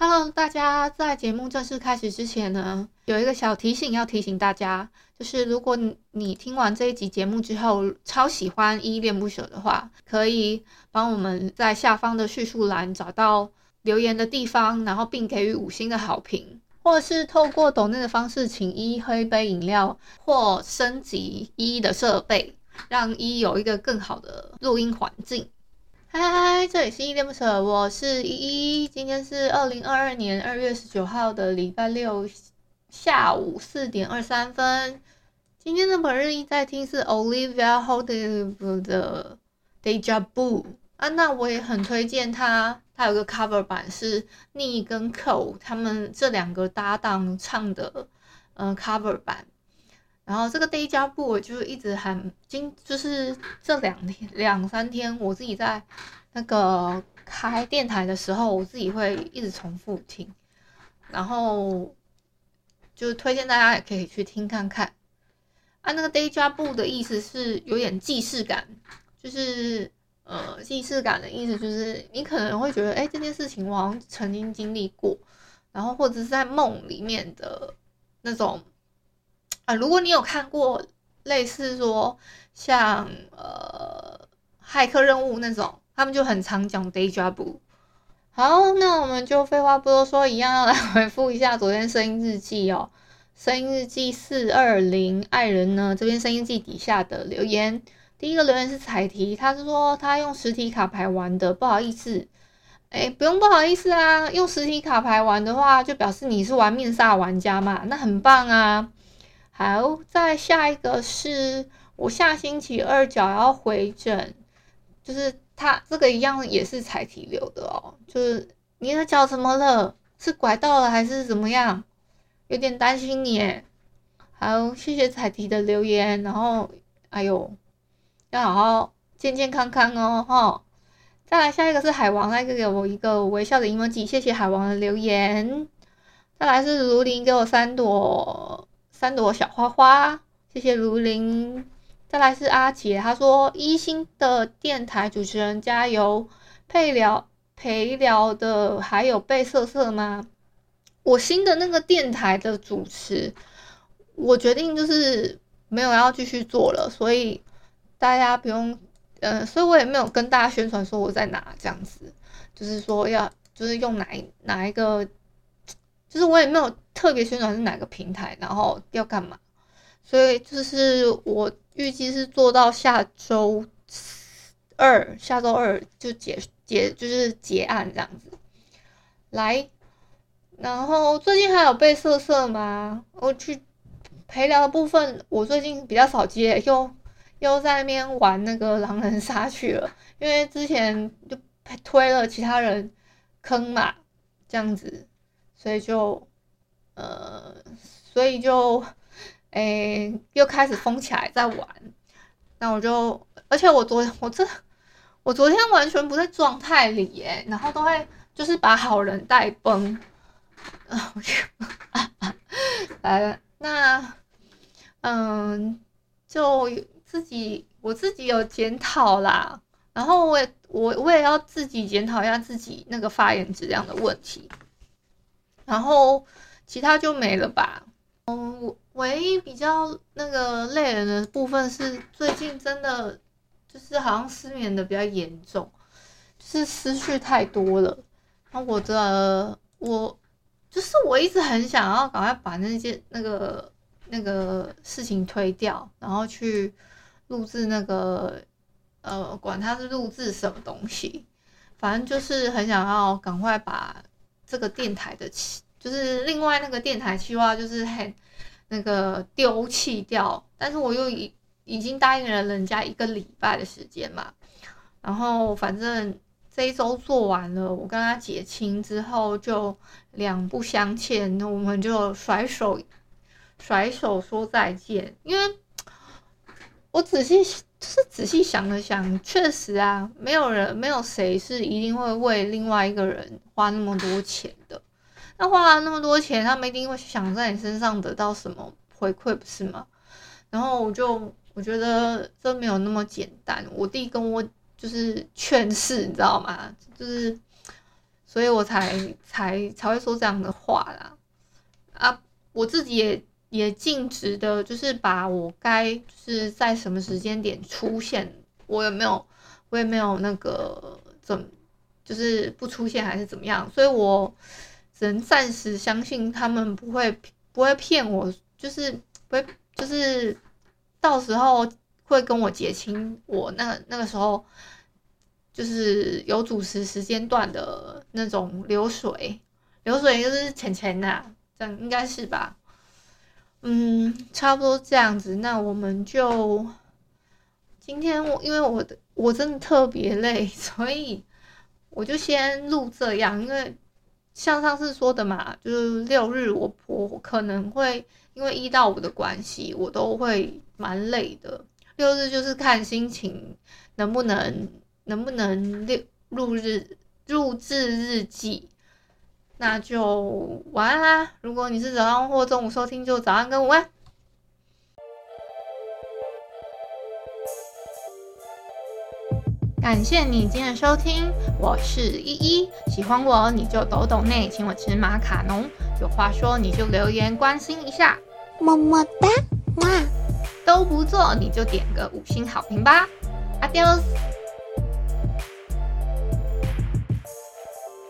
Hello，大家在节目正式开始之前呢，有一个小提醒要提醒大家，就是如果你听完这一集节目之后超喜欢依恋不舍的话，可以帮我们在下方的叙述栏找到留言的地方，然后并给予五星的好评，或者是透过抖内的方式请依喝一杯饮料，或升级依的设备，让依依有一个更好的录音环境。嗨嗨嗨，这里是依依恋不舍，我是依依。今天是二零二二年二月十九号的礼拜六下午四点二三分。今天的本日一在听是 Olivia Rodrigo 的 Deja Vu 啊，那我也很推荐他，他有个 cover 版是 Nick 跟 Cole 他们这两个搭档唱的，嗯、cover 版。然后这个 Deja Vu 我就一直很今就是这两天两三天，我自己在那个开电台的时候，我自己会一直重复听，然后就推荐大家也可以去听看看。啊，那个 Deja Vu 的意思是有点既视感，就是呃既视感的意思就是你可能会觉得，哎，这件事情我好像曾经经历过，然后或者是在梦里面的那种。啊，如果你有看过类似说像呃骇客任务那种，他们就很常讲 Day Job。好，那我们就废话不多说，一样要来 回复一下昨天声音日记哦。声音日记四二零爱人呢这边声音日记底下的留言，第一个留言是彩提，他是说他用实体卡牌玩的，不好意思，哎，不用不好意思啊，用实体卡牌玩的话，就表示你是玩面煞玩家嘛，那很棒啊。好，再下一个是我下星期二脚要回诊，就是他这个一样也是彩提留的哦，就是你的脚怎么了？是拐到了还是怎么样？有点担心你。好，谢谢彩提的留言，然后哎呦，要好好健健康康哦，哈。再来下一个是海王，来给我一个微笑的 emoji，谢谢海王的留言。再来是如林给我三朵。三朵小花花，谢谢卢林。再来是阿杰，他说一星的电台主持人加油。配聊陪聊的还有贝瑟瑟吗？我新的那个电台的主持，我决定就是没有要继续做了，所以大家不用，呃，所以我也没有跟大家宣传说我在哪这样子，就是说要就是用哪哪一个。就是我也没有特别宣传是哪个平台，然后要干嘛，所以就是我预计是做到下周二，下周二就结结就是结案这样子。来，然后最近还有被色色吗？我去陪聊的部分，我最近比较少接，又又在那边玩那个狼人杀去了，因为之前就推了其他人坑嘛，这样子。所以就，呃，所以就，诶、又开始疯起来在玩。那我就，而且我昨，我这，我昨天完全不在状态里耶，然后都会就是把好人带崩。啊，我去，来了，那，嗯，就自己我自己有检讨啦，然后我也我我也要自己检讨一下自己那个发言质量的问题。然后其他就没了吧。嗯，我唯一比较那个累人的部分是最近真的就是好像失眠的比较严重，就是思绪太多了。然后我的我就是我一直很想要赶快把那些那个那个事情推掉，然后去录制那个呃，管它是录制什么东西，反正就是很想要赶快把。这个电台的气，就是另外那个电台计划，就是很那个丢弃掉。但是我又已已经答应了人家一个礼拜的时间嘛，然后反正这一周做完了，我跟他结清之后就两不相欠，那我们就甩手甩手说再见。因为我仔细是仔细想了想，确实啊，没有人没有谁是一定会为另外一个人花那么多钱的。那花了那么多钱，他们一定会想在你身上得到什么回馈，不是吗？然后我就我觉得这没有那么简单。我弟跟我就是劝世，你知道吗？就是，所以我才才才会说这样的话啦。啊，我自己也也尽职的，就是把我该是在什么时间点出现，我也没有我也没有那个怎就是不出现还是怎么样，所以我。只能暂时相信他们不会不会骗我，就是不会就是到时候会跟我结清我那那个时候就是有主持时间段的那种流水，流水就是钱钱呐，这样应该是吧？嗯，差不多这样子。那我们就今天我因为我的我真的特别累，所以我就先录这样，因为。像上次说的嘛，就是六日我我可能会因为一到五的关系，我都会蛮累的。六日就是看心情能不能能不能六录日录制日记，那就晚安啦。如果你是早上或中午收听，就早安跟午安。感谢你今天的收听，我是依依。喜欢我你就抖抖内，请我吃马卡龙。有话说你就留言关心一下，么么哒，哇！都不做你就点个五星好评吧，Adios。